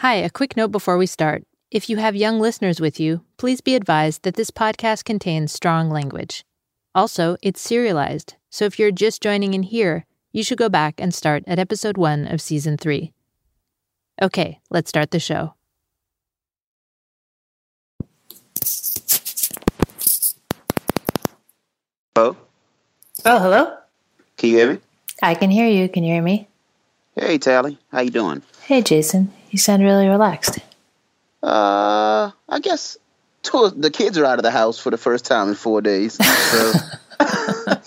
Hi, a quick note before we start. If you have young listeners with you, please be advised that this podcast contains strong language. Also, it's serialized, so if you're just joining in here, you should go back and start at episode 1 of season 3. Okay, let's start the show. Hello? Oh, hello? Can you hear me? I can hear you. Can you hear me? Hey, Tally. How you doing? Hey, Jason. You sound really relaxed. Uh, I guess two the kids are out of the house for the first time in four days. So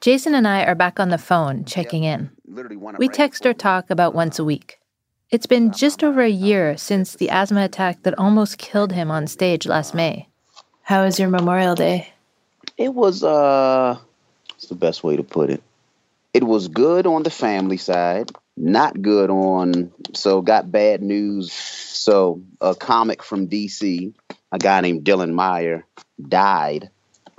Jason and I are back on the phone checking in. literally one. We text or talk about once a week. It's been just over a year since the asthma attack that almost killed him on stage last May. How was your Memorial Day? It was uh, what's the best way to put it? It was good on the family side, not good on. So got bad news. So a comic from DC, a guy named Dylan Meyer, died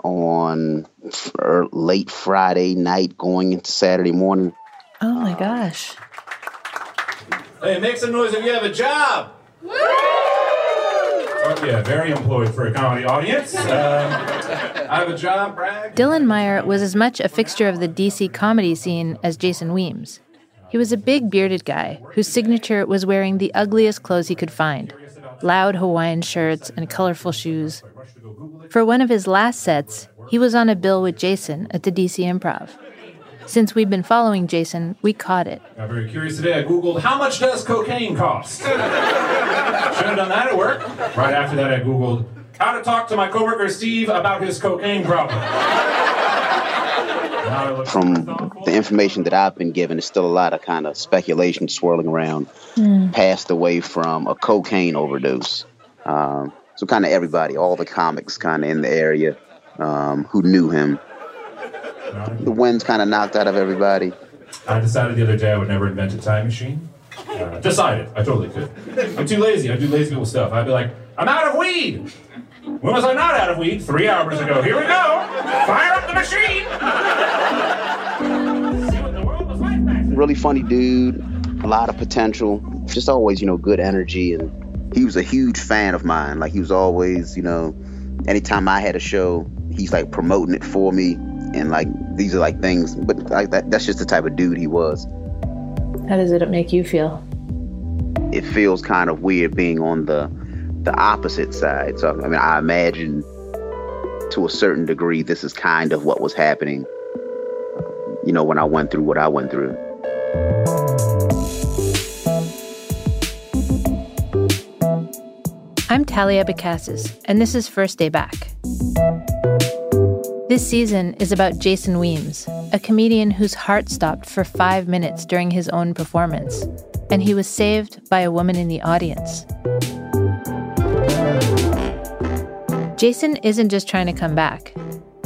on f- late Friday night, going into Saturday morning. Oh my gosh. Hey, make some noise if you have a job. Oh, yeah, very employed for a comedy audience. Um, I have a job, brag. Dylan Meyer was as much a fixture of the DC comedy scene as Jason Weems. He was a big bearded guy whose signature was wearing the ugliest clothes he could find loud Hawaiian shirts and colorful shoes. For one of his last sets, he was on a bill with Jason at the DC Improv. Since we've been following Jason, we caught it. Got very curious today. I Googled, how much does cocaine cost? Should have done that at work. Right after that, I Googled, how to talk to my coworker Steve about his cocaine problem. Now I look from the information that I've been given, there's still a lot of kind of speculation swirling around. Passed away from a cocaine overdose. Um, so kind of everybody, all the comics kind of in the area um, who knew him. The wind's kind of knocked out of everybody. I decided the other day I would never invent a time machine. Uh, decided. I totally could. I'm too lazy. I do lazy people stuff. I'd be like, I'm out of weed. When was I not out of weed? Three hours ago. Here we go. Fire up the machine. Really funny dude, a lot of potential. Just always, you know, good energy, and he was a huge fan of mine. Like he was always, you know, anytime I had a show, he's like promoting it for me, and like these are like things. But like that, that's just the type of dude he was. How does it make you feel? it feels kind of weird being on the the opposite side. So I mean, I imagine to a certain degree, this is kind of what was happening. You know, when I went through what I went through. I'm Tally Abecassis, and this is First Day Back. This season is about Jason Weems, a comedian whose heart stopped for five minutes during his own performance, and he was saved by a woman in the audience. Jason isn't just trying to come back.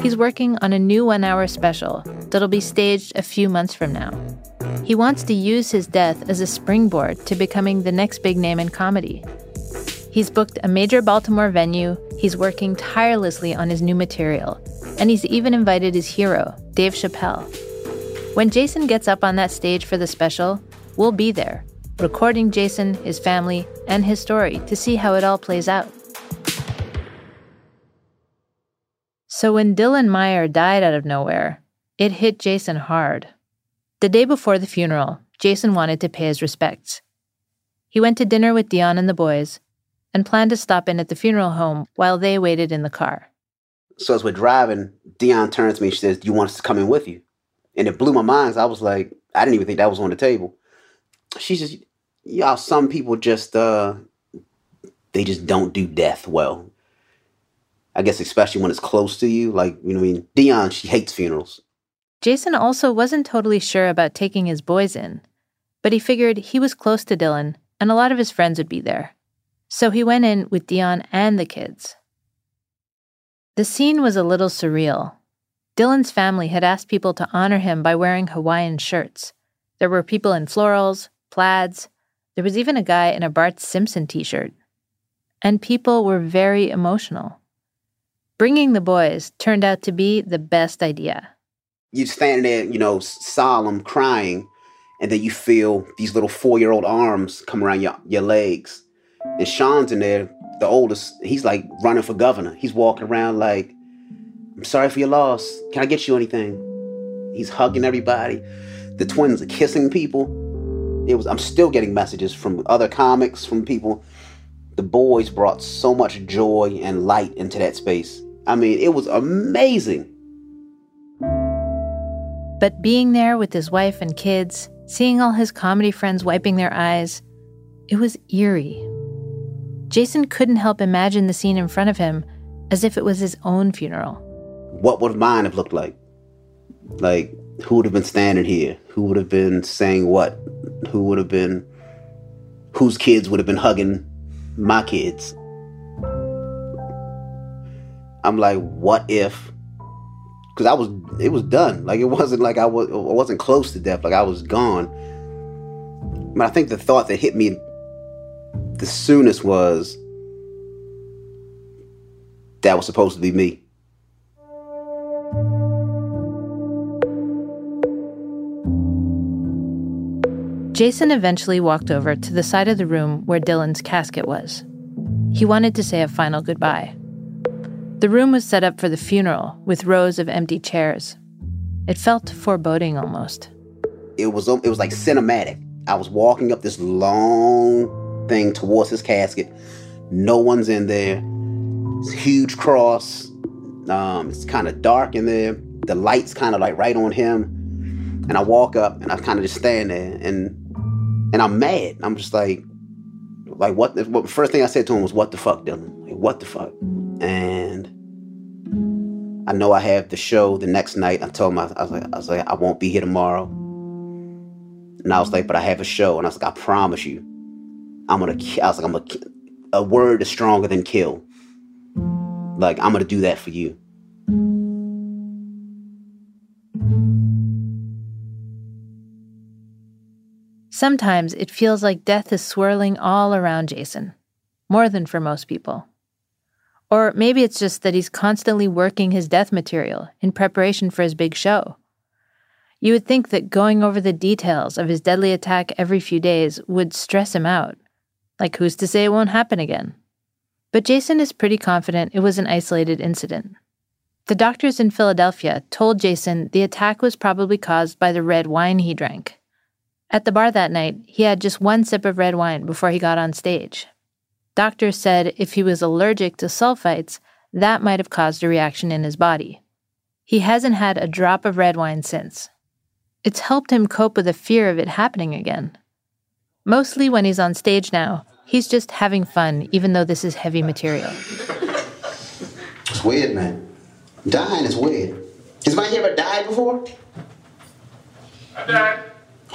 He's working on a new one hour special that'll be staged a few months from now. He wants to use his death as a springboard to becoming the next big name in comedy. He's booked a major Baltimore venue, he's working tirelessly on his new material, and he's even invited his hero, Dave Chappelle. When Jason gets up on that stage for the special, we'll be there, recording Jason, his family, and his story to see how it all plays out. So when Dylan Meyer died out of nowhere, it hit Jason hard. The day before the funeral, Jason wanted to pay his respects. He went to dinner with Dion and the boys and planned to stop in at the funeral home while they waited in the car. So as we're driving, Dion turns to me. and She says, "Do you want us to come in with you?" And it blew my mind. I was like, I didn't even think that was on the table. She says, "Y'all, some people just uh, they just don't do death well. I guess especially when it's close to you. Like you know, what I mean, Dion, she hates funerals. Jason also wasn't totally sure about taking his boys in, but he figured he was close to Dylan and a lot of his friends would be there. So he went in with Dion and the kids. The scene was a little surreal. Dylan's family had asked people to honor him by wearing Hawaiian shirts. There were people in florals, plaids. There was even a guy in a Bart Simpson t shirt. And people were very emotional. Bringing the boys turned out to be the best idea. You're standing there, you know, solemn, crying, and then you feel these little four year old arms come around your, your legs. And Sean's in there, the oldest, he's like running for governor. He's walking around like, I'm sorry for your loss. Can I get you anything? He's hugging everybody. The twins are kissing people. It was I'm still getting messages from other comics, from people. The boys brought so much joy and light into that space. I mean, it was amazing. But being there with his wife and kids, seeing all his comedy friends wiping their eyes, it was eerie. Jason couldn't help imagine the scene in front of him as if it was his own funeral. What would mine have looked like? Like, who would have been standing here? Who would have been saying what? Who would have been, whose kids would have been hugging my kids? I'm like, what if? Because I was, it was done. Like it wasn't like I was, I wasn't close to death. Like I was gone. But I think the thought that hit me the soonest was that was supposed to be me. Jason eventually walked over to the side of the room where Dylan's casket was. He wanted to say a final goodbye. The room was set up for the funeral with rows of empty chairs. It felt foreboding almost. It was it was like cinematic. I was walking up this long thing towards his casket. No one's in there. It's huge cross. Um, it's kind of dark in there. The light's kind of like right on him. And I walk up and I kind of just stand there and and I'm mad. I'm just like, like what? The, what first thing I said to him was, "What the fuck, Dylan? Like, what the fuck?" And I know I have the show the next night. I told him I, I was like, I was like, I won't be here tomorrow. And I was like, but I have a show, and I was like, I promise you, I'm gonna. I was like, I'm gonna. A word is stronger than kill. Like I'm gonna do that for you. Sometimes it feels like death is swirling all around Jason, more than for most people. Or maybe it's just that he's constantly working his death material in preparation for his big show. You would think that going over the details of his deadly attack every few days would stress him out. Like, who's to say it won't happen again? But Jason is pretty confident it was an isolated incident. The doctors in Philadelphia told Jason the attack was probably caused by the red wine he drank. At the bar that night, he had just one sip of red wine before he got on stage. Doctors said if he was allergic to sulfites, that might have caused a reaction in his body. He hasn't had a drop of red wine since. It's helped him cope with the fear of it happening again. Mostly when he's on stage now, he's just having fun, even though this is heavy material. It's weird, man. Dying is weird. Has anybody ever died before? I died.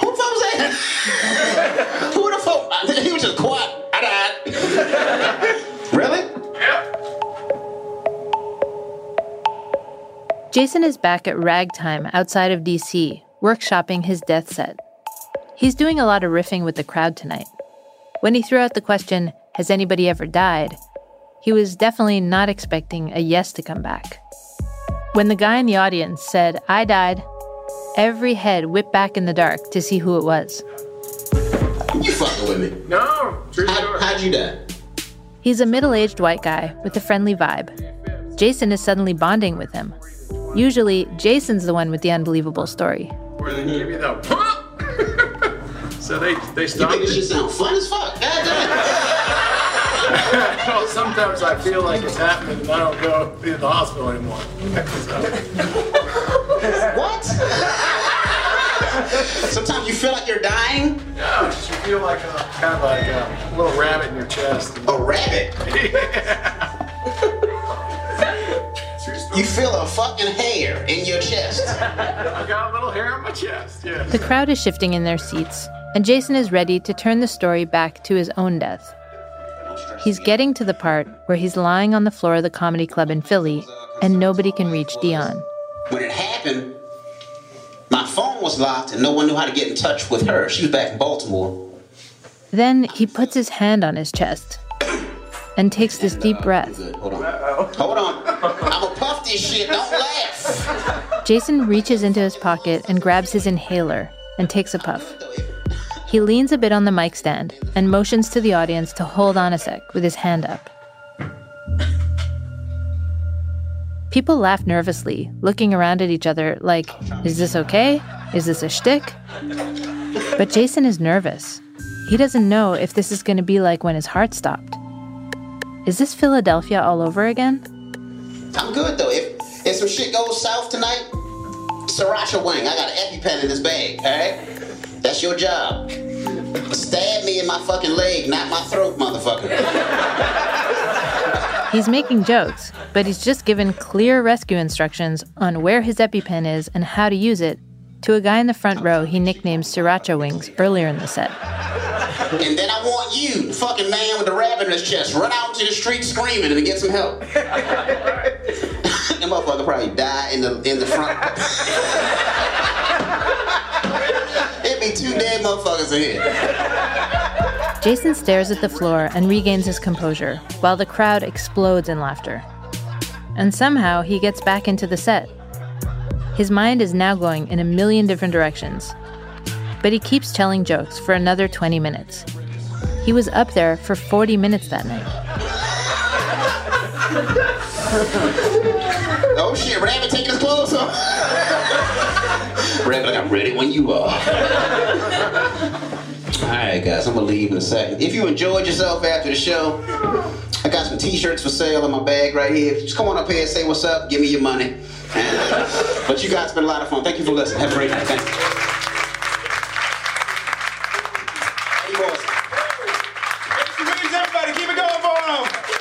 Who the fuck was that? Who the fuck? He was just quiet. I died. really? Yep. Jason is back at ragtime outside of DC, workshopping his death set. He's doing a lot of riffing with the crowd tonight. When he threw out the question, Has anybody ever died? he was definitely not expecting a yes to come back. When the guy in the audience said, I died, every head whipped back in the dark to see who it was. You fucking with me. No, true How, story. how'd you die? He's a middle aged white guy with a friendly vibe. Jason is suddenly bonding with him. Usually, Jason's the one with the unbelievable story. Where they give you the so they they You stopped make this shit it. sound fun as fuck. God damn. Well, sometimes I feel like it's happening and I don't go to the hospital anymore. What? Sometimes you feel like you're dying. No, just you feel like a kind of like uh, a little rabbit in your chest. A rabbit. You feel a fucking hair in your chest. I got a little hair on my chest. Yeah. The crowd is shifting in their seats, and Jason is ready to turn the story back to his own death. He's getting to the part where he's lying on the floor of the comedy club in Philly, and nobody can reach Dion. When it happened, my phone was locked and no one knew how to get in touch with her. She was back in Baltimore. Then he puts his hand on his chest and takes this deep breath. Hold on. Hold on. I'm gonna puff this shit. Don't laugh. Jason reaches into his pocket and grabs his inhaler and takes a puff. He leans a bit on the mic stand and motions to the audience to hold on a sec with his hand up. People laugh nervously, looking around at each other like, is this okay? Is this a shtick? But Jason is nervous. He doesn't know if this is going to be like when his heart stopped. Is this Philadelphia all over again? I'm good though. If if some shit goes south tonight, sriracha wing. I got an EpiPen in this bag. All right, that's your job. Stab me in my fucking leg, not my throat, motherfucker. He's making jokes, but he's just given clear rescue instructions on where his EpiPen is and how to use it to a guy in the front row he nicknamed Sriracha Wings earlier in the set. And then I want you, the fucking man with the rabbit in his chest, run out into the street screaming and get some help. that motherfucker probably die in the in the front. It'd be two dead motherfuckers in here. Jason stares at the floor and regains his composure while the crowd explodes in laughter. And somehow he gets back into the set. His mind is now going in a million different directions. But he keeps telling jokes for another 20 minutes. He was up there for 40 minutes that night. Oh shit, Rabbit taking his clothes off. Rabbit, I'm ready when you are. Alright guys, I'm gonna leave in a second. If you enjoyed yourself after the show, I got some t-shirts for sale in my bag right here. Just come on up here and say what's up, give me your money. And, but you guys been a lot of fun. Thank you for listening. Have a great night. Thank you.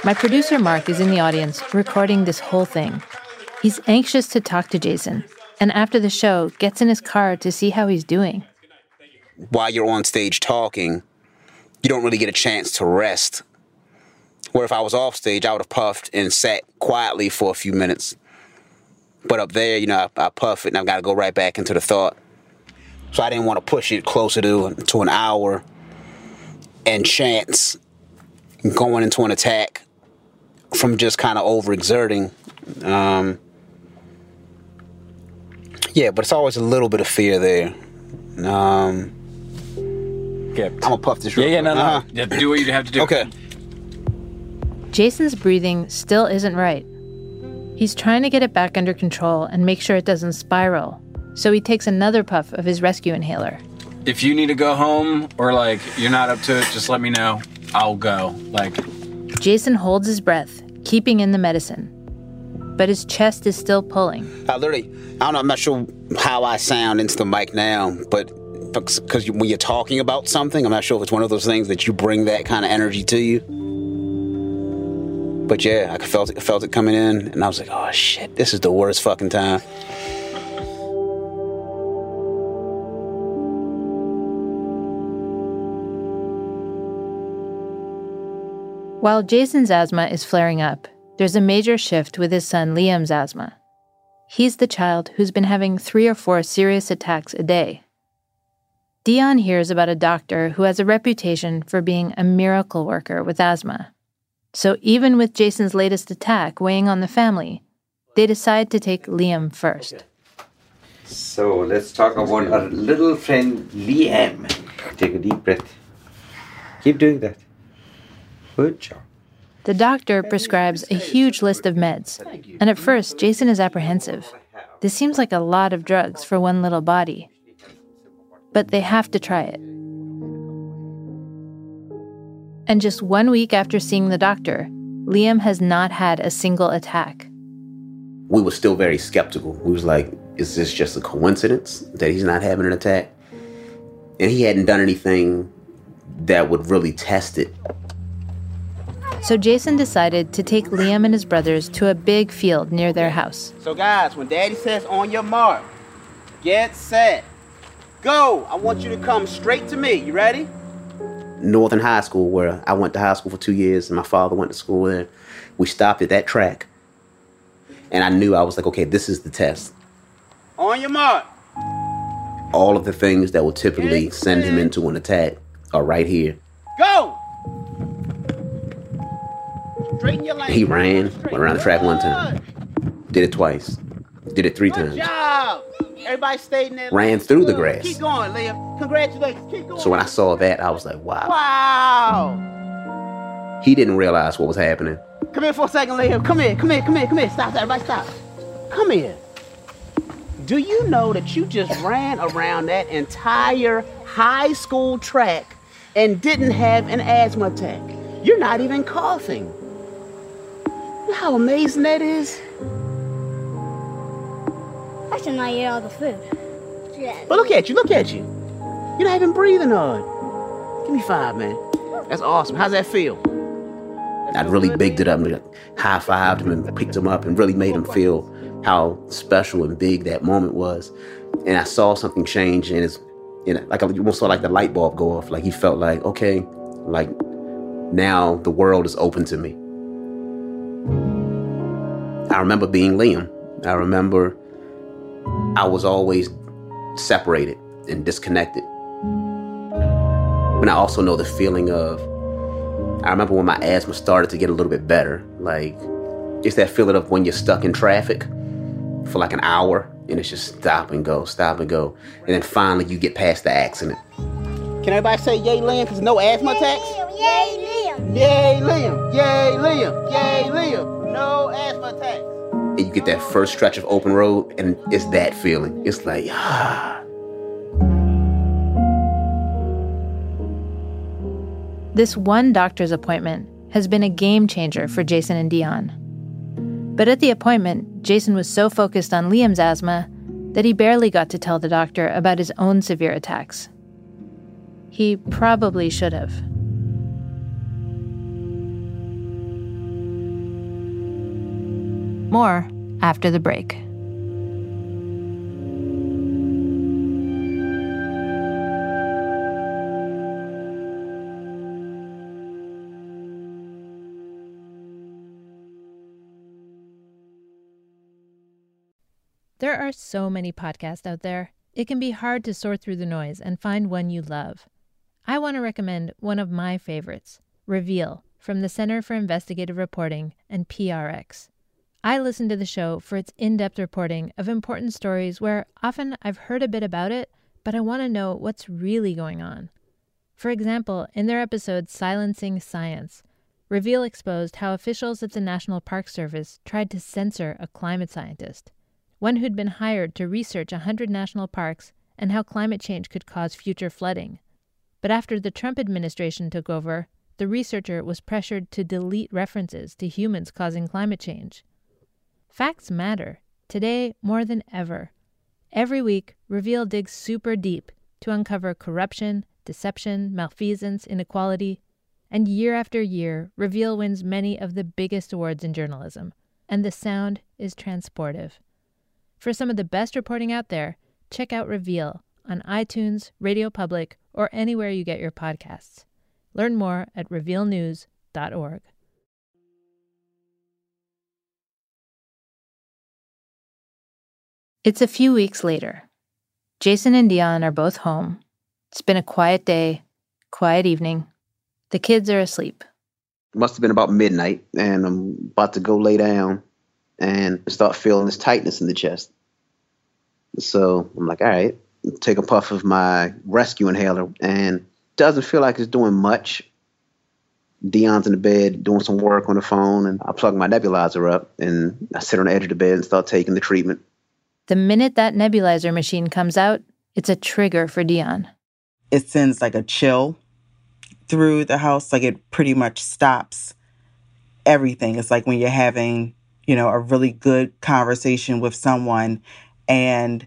My producer Mark is in the audience recording this whole thing. He's anxious to talk to Jason, and after the show, gets in his car to see how he's doing. While you're on stage talking, you don't really get a chance to rest. Where if I was off stage, I would have puffed and sat quietly for a few minutes. But up there, you know, I, I puff it and I've got to go right back into the thought. So I didn't want to push it closer to to an hour and chance going into an attack from just kind of overexerting. Um, yeah, but it's always a little bit of fear there. Um, Yeah, I'm gonna puff this. Real yeah, yeah, no, no. Uh-huh. Yeah, do what you have to do. Okay. Jason's breathing still isn't right. He's trying to get it back under control and make sure it doesn't spiral. So he takes another puff of his rescue inhaler. If you need to go home or like you're not up to it, just let me know. I'll go. Like, Jason holds his breath, keeping in the medicine. But his chest is still pulling. I literally, I don't know. I'm not sure how I sound into the mic now, but because when you're talking about something, I'm not sure if it's one of those things that you bring that kind of energy to you. But yeah, I felt it, felt it coming in, and I was like, "Oh shit, this is the worst fucking time." While Jason's asthma is flaring up, there's a major shift with his son Liam's asthma. He's the child who's been having three or four serious attacks a day. Dion hears about a doctor who has a reputation for being a miracle worker with asthma. So even with Jason's latest attack weighing on the family, they decide to take Liam first. So let's talk about our little friend Liam. Take a deep breath. Keep doing that. Good job. The doctor prescribes a huge list of meds, and at first, Jason is apprehensive. This seems like a lot of drugs for one little body. But they have to try it. And just one week after seeing the doctor, Liam has not had a single attack. We were still very skeptical. We was like, "Is this just a coincidence that he's not having an attack?" And he hadn't done anything that would really test it. So Jason decided to take Liam and his brothers to a big field near their house. So, guys, when Daddy says on your mark, get set, go, I want you to come straight to me. You ready? Northern High School, where I went to high school for two years, and my father went to school there. We stopped at that track, and I knew I was like, okay, this is the test. On your mark. All of the things that will typically send him into an attack are right here. Go! Straighten your lane. He ran, went around the track one time. Did it twice. Did it three times. Job. Everybody stayed in there. ran through the grass. Keep going, Liam. Congratulations. Keep going. So when I saw that, I was like, wow. Wow. He didn't realize what was happening. Come here for a second, Liam. Come here. Come here. Come here. Come here. Stop. That. Everybody stop. Come here. Do you know that you just ran around that entire high school track and didn't have an asthma attack? You're not even coughing. You know how amazing that is? I should not eat all the food. Yeah. But look at you, look at you. You're not even breathing hard. Give me five, man. That's awesome. How's that feel? I really bigged it up and high fived him and picked him up and really made him feel how special and big that moment was. And I saw something change in his, you know, like I almost saw like the light bulb go off. Like he felt like, okay, like now the world is open to me. I remember being Liam. I remember I was always separated and disconnected. But I also know the feeling of I remember when my asthma started to get a little bit better. Like, it's that feeling of when you're stuck in traffic for like an hour and it's just stop and go, stop and go. And then finally you get past the accident. Can everybody say yay, Liam? Because no asthma attacks? Yay, Liam! Yay, Liam. Yay, Liam. Yay, Liam. No asthma attacks. And you get that first stretch of open road and it's that feeling. It's like, ah. This one doctor's appointment has been a game changer for Jason and Dion. But at the appointment, Jason was so focused on Liam's asthma that he barely got to tell the doctor about his own severe attacks. He probably should have. More after the break. There are so many podcasts out there. It can be hard to sort through the noise and find one you love. I want to recommend one of my favorites, Reveal, from the Center for Investigative Reporting and PRX. I listen to the show for its in depth reporting of important stories where often I've heard a bit about it, but I want to know what's really going on. For example, in their episode Silencing Science, Reveal exposed how officials at the National Park Service tried to censor a climate scientist, one who'd been hired to research 100 national parks and how climate change could cause future flooding. But after the Trump administration took over, the researcher was pressured to delete references to humans causing climate change. Facts matter, today more than ever. Every week, Reveal digs super deep to uncover corruption, deception, malfeasance, inequality, and year after year, Reveal wins many of the biggest awards in journalism, and the sound is transportive. For some of the best reporting out there, check out Reveal on iTunes, Radio Public, or anywhere you get your podcasts. Learn more at revealnews.org. It's a few weeks later. Jason and Dion are both home. It's been a quiet day, quiet evening. The kids are asleep. Must have been about midnight, and I'm about to go lay down and start feeling this tightness in the chest. So I'm like, all right, take a puff of my rescue inhaler, and doesn't feel like it's doing much. Dion's in the bed doing some work on the phone, and I plug my nebulizer up, and I sit on the edge of the bed and start taking the treatment. The minute that nebulizer machine comes out, it's a trigger for Dion. it sends like a chill through the house. Like it pretty much stops everything. It's like when you're having, you know, a really good conversation with someone and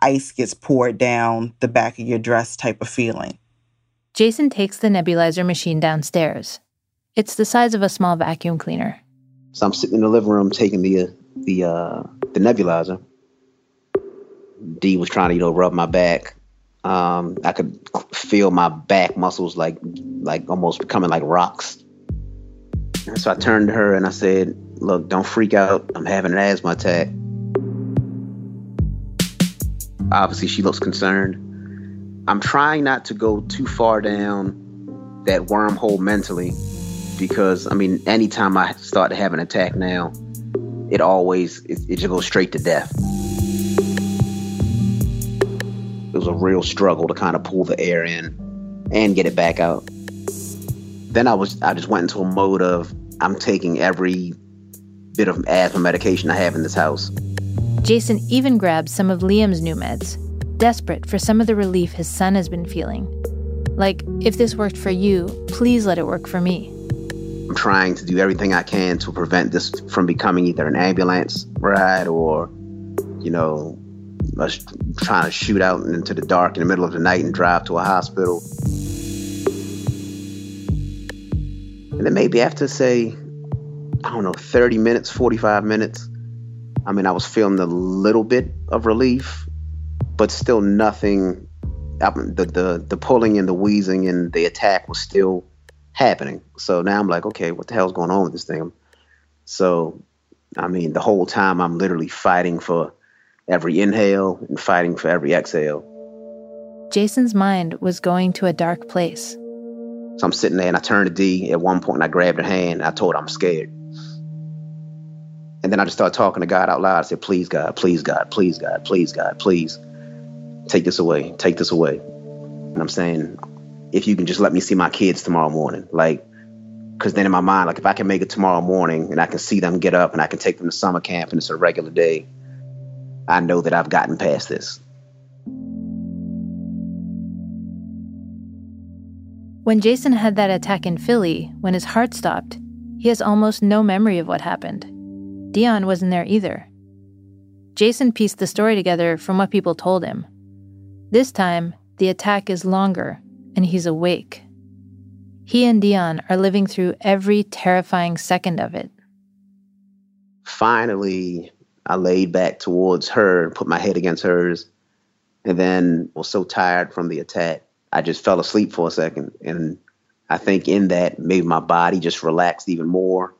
ice gets poured down the back of your dress type of feeling. Jason takes the nebulizer machine downstairs. It's the size of a small vacuum cleaner. So I'm sitting in the living room taking the the uh, the nebulizer. D was trying to you know rub my back. Um, I could feel my back muscles like like almost becoming like rocks. And so I turned to her and I said, "Look, don't freak out. I'm having an asthma attack." Obviously, she looks concerned. I'm trying not to go too far down that wormhole mentally because I mean, anytime I start to have an attack now, it always it, it just goes straight to death. Was a real struggle to kind of pull the air in and get it back out. Then I was I just went into a mode of I'm taking every bit of asthma medication I have in this house. Jason even grabbed some of Liam's new meds, desperate for some of the relief his son has been feeling. Like, if this worked for you, please let it work for me. I'm trying to do everything I can to prevent this from becoming either an ambulance ride or, you know, trying to shoot out into the dark in the middle of the night and drive to a hospital. And then maybe after, say, I don't know, 30 minutes, 45 minutes, I mean, I was feeling a little bit of relief, but still nothing. I mean, the, the, the pulling and the wheezing and the attack was still happening. So now I'm like, okay, what the hell's going on with this thing? So, I mean, the whole time I'm literally fighting for every inhale and fighting for every exhale. Jason's mind was going to a dark place. So I'm sitting there and I turned to D at one point and I grabbed her hand and I told her I'm scared. And then I just started talking to God out loud. I said, please, God, please, God, please, God, please, God, please. Take this away. Take this away. And I'm saying, if you can just let me see my kids tomorrow morning. Like, because then in my mind, like if I can make it tomorrow morning and I can see them get up and I can take them to summer camp and it's a regular day, I know that I've gotten past this. When Jason had that attack in Philly, when his heart stopped, he has almost no memory of what happened. Dion wasn't there either. Jason pieced the story together from what people told him. This time, the attack is longer and he's awake. He and Dion are living through every terrifying second of it. Finally, I laid back towards her and put my head against hers, and then was so tired from the attack, I just fell asleep for a second. And I think in that, maybe my body just relaxed even more,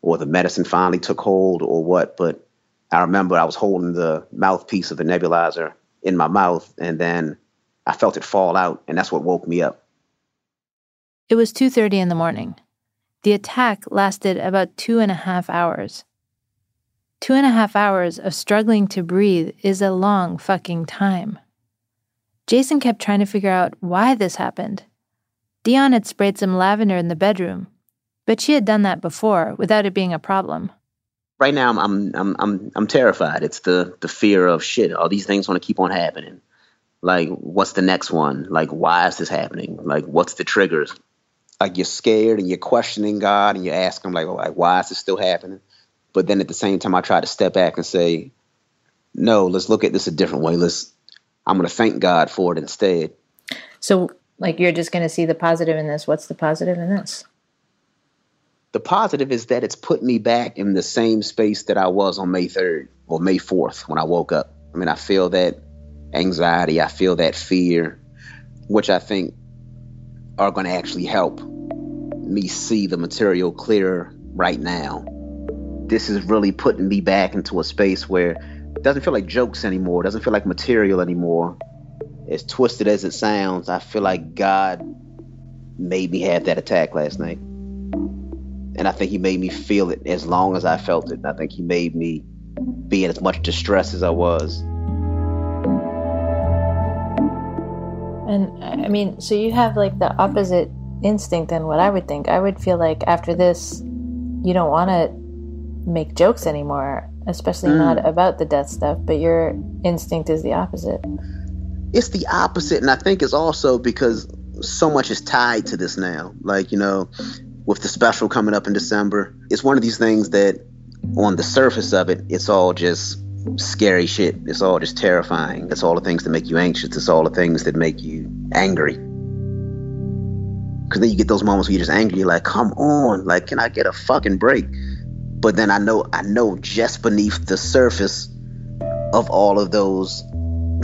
or the medicine finally took hold, or what. But I remember I was holding the mouthpiece of the nebulizer in my mouth, and then I felt it fall out, and that's what woke me up. It was 2:30 in the morning. The attack lasted about two and a half hours. Two and a half hours of struggling to breathe is a long fucking time. Jason kept trying to figure out why this happened. Dion had sprayed some lavender in the bedroom, but she had done that before without it being a problem. Right now, I'm I'm I'm I'm, terrified. It's the the fear of shit. All these things want to keep on happening. Like, what's the next one? Like, why is this happening? Like, what's the triggers? Like, you're scared and you're questioning God and you ask Him, like, like, why is this still happening? But then at the same time, I try to step back and say, no, let's look at this a different way. Let's, I'm going to thank God for it instead. So, like, you're just going to see the positive in this. What's the positive in this? The positive is that it's put me back in the same space that I was on May 3rd or May 4th when I woke up. I mean, I feel that anxiety, I feel that fear, which I think are going to actually help me see the material clearer right now. This is really putting me back into a space where it doesn't feel like jokes anymore, it doesn't feel like material anymore. As twisted as it sounds, I feel like God made me have that attack last night. And I think He made me feel it as long as I felt it. I think He made me be in as much distress as I was. And I mean, so you have like the opposite instinct than what I would think. I would feel like after this, you don't want to make jokes anymore, especially mm. not about the death stuff, but your instinct is the opposite. It's the opposite. And I think it's also because so much is tied to this now. Like, you know, with the special coming up in December, it's one of these things that on the surface of it, it's all just scary shit. It's all just terrifying. It's all the things that make you anxious. It's all the things that make you angry. Because then you get those moments where you're just angry. You're like, come on, like, can I get a fucking break? But then I know, I know just beneath the surface of all of those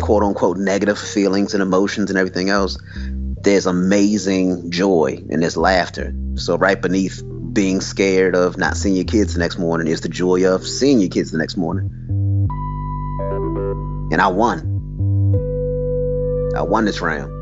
quote unquote negative feelings and emotions and everything else, there's amazing joy and there's laughter. So right beneath being scared of not seeing your kids the next morning is the joy of seeing your kids the next morning and I won. I won this round.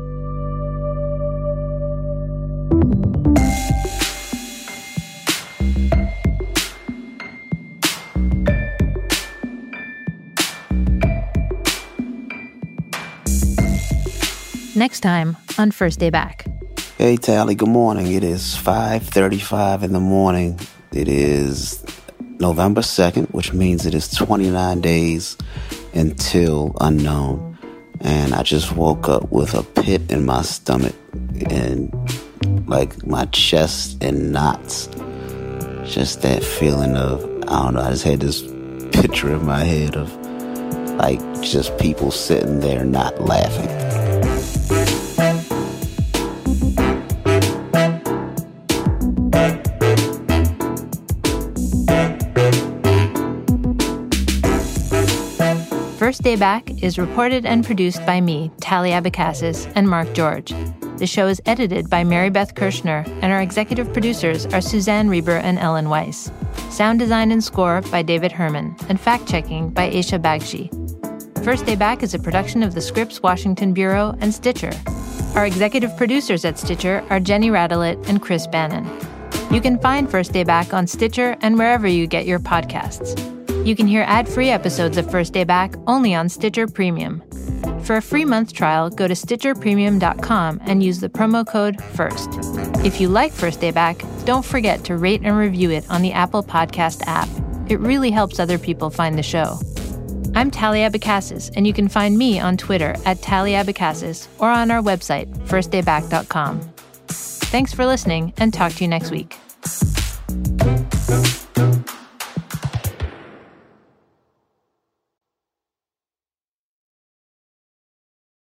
Next time on First Day Back. Hey Tally, good morning. It is 5:35 in the morning. It is November 2nd, which means it is 29 days until unknown. And I just woke up with a pit in my stomach and like my chest and knots. Just that feeling of I don't know, I just had this picture in my head of like just people sitting there not laughing. First Day Back is reported and produced by me, Tally Abecassis, and Mark George. The show is edited by Mary Beth Kirschner, and our executive producers are Suzanne Reber and Ellen Weiss. Sound design and score by David Herman, and fact checking by Aisha Bagshi. First Day Back is a production of the Scripps Washington Bureau and Stitcher. Our executive producers at Stitcher are Jenny Radelet and Chris Bannon. You can find First Day Back on Stitcher and wherever you get your podcasts. You can hear ad free episodes of First Day Back only on Stitcher Premium. For a free month trial, go to StitcherPremium.com and use the promo code FIRST. If you like First Day Back, don't forget to rate and review it on the Apple Podcast app. It really helps other people find the show. I'm Talia Abecassis, and you can find me on Twitter at Talia or on our website, firstdayback.com. Thanks for listening, and talk to you next week.